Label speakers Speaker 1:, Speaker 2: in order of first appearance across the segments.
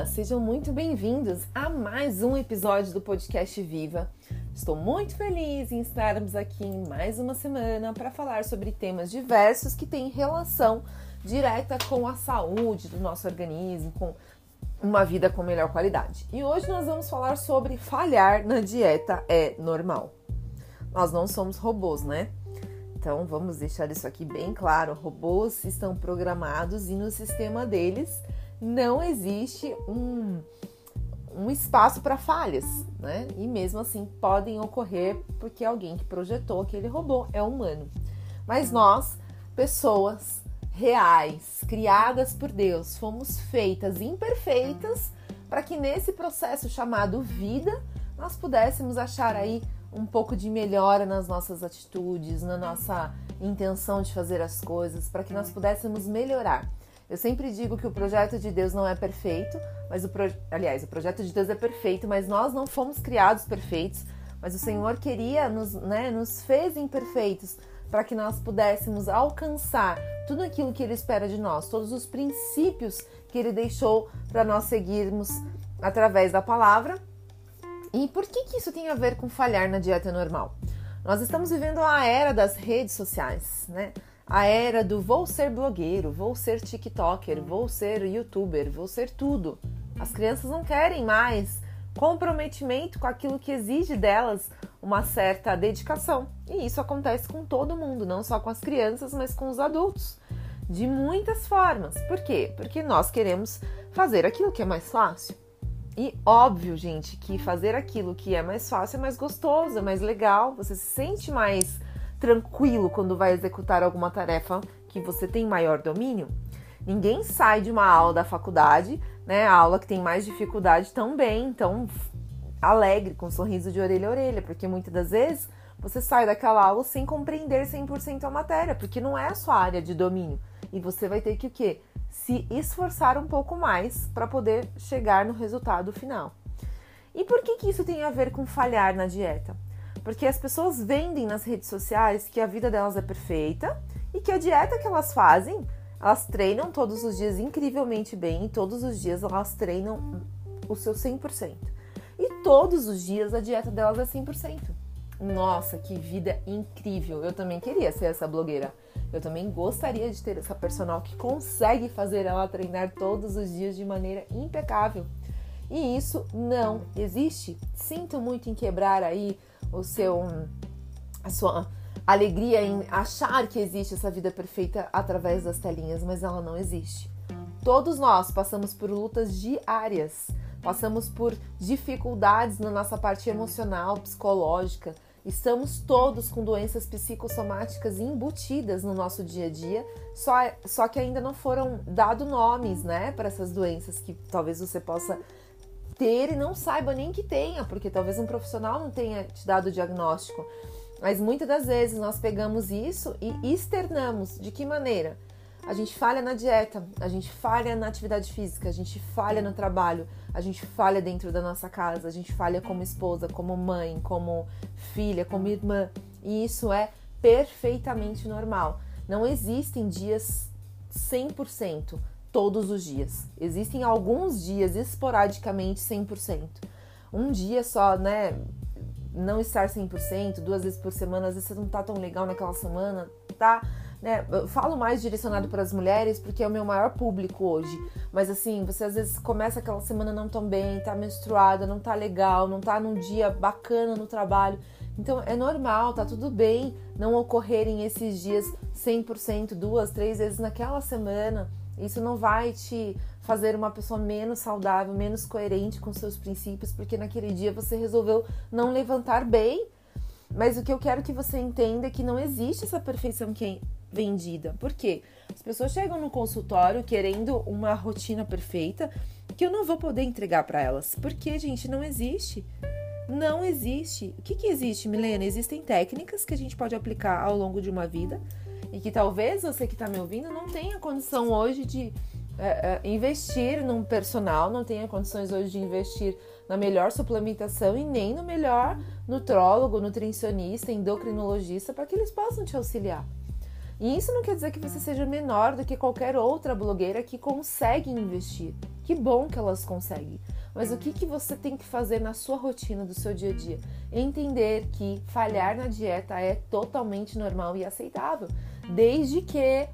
Speaker 1: Olá, sejam muito bem-vindos a mais um episódio do podcast Viva. Estou muito feliz em estarmos aqui em mais uma semana para falar sobre temas diversos que têm relação direta com a saúde do nosso organismo, com uma vida com melhor qualidade. E hoje nós vamos falar sobre falhar na dieta é normal. Nós não somos robôs, né? Então vamos deixar isso aqui bem claro. Robôs estão programados e no sistema deles não existe um, um espaço para falhas, né? E mesmo assim podem ocorrer porque alguém que projetou aquele robô é humano. Mas nós, pessoas reais, criadas por Deus, fomos feitas imperfeitas para que nesse processo chamado vida nós pudéssemos achar aí um pouco de melhora nas nossas atitudes, na nossa intenção de fazer as coisas, para que nós pudéssemos melhorar. Eu sempre digo que o projeto de Deus não é perfeito, mas o pro... aliás, o projeto de Deus é perfeito, mas nós não fomos criados perfeitos, mas o Senhor queria nos, né, nos fez imperfeitos para que nós pudéssemos alcançar tudo aquilo que ele espera de nós, todos os princípios que ele deixou para nós seguirmos através da palavra. E por que, que isso tem a ver com falhar na dieta normal? Nós estamos vivendo a era das redes sociais, né? A era do vou ser blogueiro, vou ser TikToker, vou ser youtuber, vou ser tudo. As crianças não querem mais comprometimento com aquilo que exige delas uma certa dedicação. E isso acontece com todo mundo, não só com as crianças, mas com os adultos. De muitas formas. Por quê? Porque nós queremos fazer aquilo que é mais fácil. E óbvio, gente, que fazer aquilo que é mais fácil é mais gostoso, é mais legal, você se sente mais tranquilo quando vai executar alguma tarefa que você tem maior domínio. Ninguém sai de uma aula da faculdade, né, a aula que tem mais dificuldade tão bem, tão alegre, com um sorriso de orelha a orelha, porque muitas das vezes você sai daquela aula sem compreender 100% a matéria, porque não é a sua área de domínio. E você vai ter que o quê? Se esforçar um pouco mais para poder chegar no resultado final. E por que, que isso tem a ver com falhar na dieta? Porque as pessoas vendem nas redes sociais que a vida delas é perfeita e que a dieta que elas fazem, elas treinam todos os dias incrivelmente bem e todos os dias elas treinam o seu 100%. E todos os dias a dieta delas é 100%. Nossa, que vida incrível! Eu também queria ser essa blogueira. Eu também gostaria de ter essa personal que consegue fazer ela treinar todos os dias de maneira impecável. E isso não existe. Sinto muito em quebrar aí o seu a sua alegria em achar que existe essa vida perfeita através das telinhas, mas ela não existe. Todos nós passamos por lutas diárias, passamos por dificuldades na nossa parte emocional, psicológica. Estamos todos com doenças psicossomáticas embutidas no nosso dia a dia, só, só que ainda não foram dados nomes, né, para essas doenças que talvez você possa ter e não saiba nem que tenha, porque talvez um profissional não tenha te dado o diagnóstico. Mas muitas das vezes nós pegamos isso e externamos. De que maneira? A gente falha na dieta, a gente falha na atividade física, a gente falha no trabalho, a gente falha dentro da nossa casa, a gente falha como esposa, como mãe, como filha, como irmã. E isso é perfeitamente normal. Não existem dias 100% todos os dias. Existem alguns dias esporadicamente 100%. Um dia só, né? Não estar 100%, duas vezes por semana, às vezes você não tá tão legal naquela semana, tá? Né? Eu falo mais direcionado para as mulheres porque é o meu maior público hoje. Mas assim, você às vezes começa aquela semana não tão bem, tá menstruada, não tá legal, não tá num dia bacana no trabalho. Então é normal, tá tudo bem não ocorrerem esses dias 100%, duas, três vezes naquela semana. Isso não vai te fazer uma pessoa menos saudável, menos coerente com seus princípios, porque naquele dia você resolveu não levantar bem. Mas o que eu quero que você entenda é que não existe essa perfeição que é vendida. Por quê? As pessoas chegam no consultório querendo uma rotina perfeita que eu não vou poder entregar para elas. Porque, gente, não existe. Não existe. O que, que existe, Milena? Existem técnicas que a gente pode aplicar ao longo de uma vida e que talvez você que está me ouvindo não tenha condição hoje de é, é, investir num personal, não tenha condições hoje de investir na melhor suplementação e nem no melhor nutrólogo, nutricionista, endocrinologista para que eles possam te auxiliar. E isso não quer dizer que você seja menor do que qualquer outra blogueira que consegue investir. Que bom que elas conseguem. Mas o que, que você tem que fazer na sua rotina do seu dia a dia? Entender que falhar na dieta é totalmente normal e aceitável, desde que.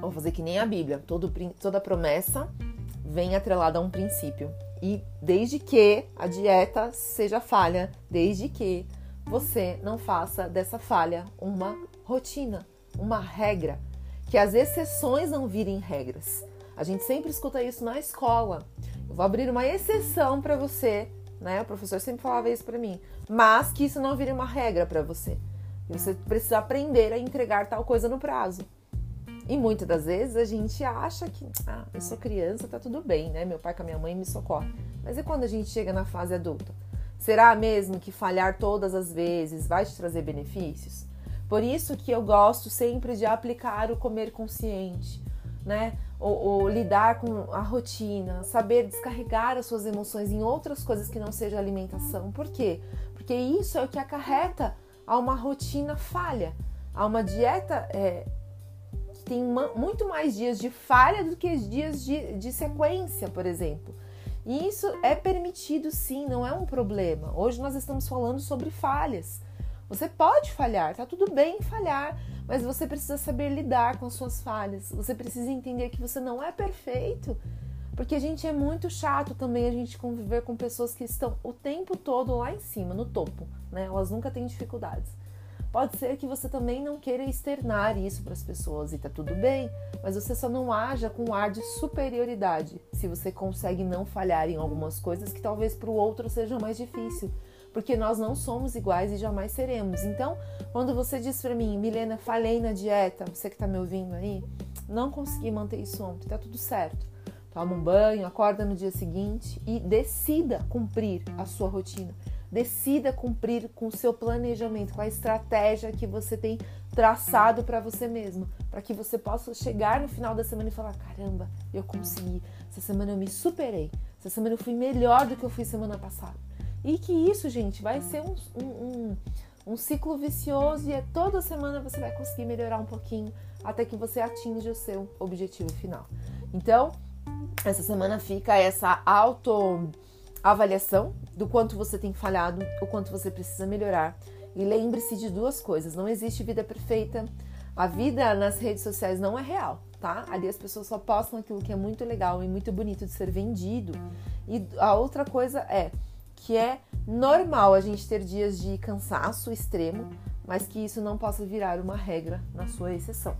Speaker 1: Vou fazer que nem a Bíblia, todo, toda promessa vem atrelada a um princípio. E desde que a dieta seja falha, desde que você não faça dessa falha uma rotina, uma regra, que as exceções não virem regras. A gente sempre escuta isso na escola. Eu vou abrir uma exceção para você, né? O professor sempre falava isso para mim, mas que isso não vire uma regra para você. Você precisa aprender a entregar tal coisa no prazo. E muitas das vezes a gente acha que, ah, eu sou criança, tá tudo bem, né? Meu pai com a minha mãe me socorre. Mas e quando a gente chega na fase adulta? Será mesmo que falhar todas as vezes vai te trazer benefícios? Por isso que eu gosto sempre de aplicar o comer consciente, né? Ou, lidar com a rotina, saber descarregar as suas emoções em outras coisas que não seja alimentação. Por quê? Porque isso é o que acarreta a uma rotina falha, a uma dieta é, que tem muito mais dias de falha do que dias de, de sequência, por exemplo. E isso é permitido sim, não é um problema. Hoje nós estamos falando sobre falhas. Você pode falhar, tá tudo bem falhar, mas você precisa saber lidar com as suas falhas. Você precisa entender que você não é perfeito. Porque a gente é muito chato também a gente conviver com pessoas que estão o tempo todo lá em cima, no topo, né? Elas nunca têm dificuldades. Pode ser que você também não queira externar isso para as pessoas e tá tudo bem, mas você só não haja com um ar de superioridade se você consegue não falhar em algumas coisas que talvez para o outro seja mais difícil porque nós não somos iguais e jamais seremos. Então, quando você diz para mim, Milena, falhei na dieta, você que tá me ouvindo aí, não consegui manter isso ontem, tá tudo certo. Toma um banho, acorda no dia seguinte e decida cumprir a sua rotina. Decida cumprir com o seu planejamento, com a estratégia que você tem traçado para você mesmo, para que você possa chegar no final da semana e falar: caramba, eu consegui. Essa semana eu me superei. Essa semana eu fui melhor do que eu fui semana passada. E que isso, gente, vai ser um, um, um ciclo vicioso e é toda semana você vai conseguir melhorar um pouquinho até que você atinja o seu objetivo final. Então, essa semana fica essa autoavaliação do quanto você tem falhado, o quanto você precisa melhorar. E lembre-se de duas coisas: não existe vida perfeita. A vida nas redes sociais não é real, tá? Ali as pessoas só postam aquilo que é muito legal e muito bonito de ser vendido. E a outra coisa é que é normal a gente ter dias de cansaço extremo, mas que isso não possa virar uma regra na sua exceção.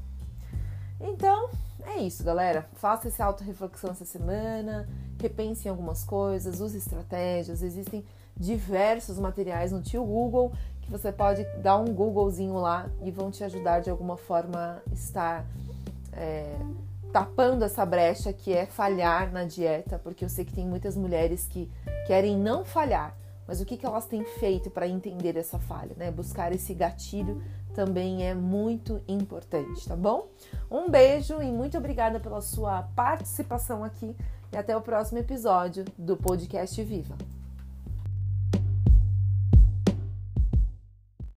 Speaker 1: Então, é isso, galera. Faça essa auto-reflexão essa semana, repense em algumas coisas, use estratégias. Existem diversos materiais no tio Google que você pode dar um Googlezinho lá e vão te ajudar de alguma forma a estar é, tapando essa brecha que é falhar na dieta, porque eu sei que tem muitas mulheres que querem não falhar, mas o que, que elas têm feito para entender essa falha, né? Buscar esse gatilho também é muito importante, tá bom? Um beijo e muito obrigada pela sua participação aqui e até o próximo episódio do podcast Viva.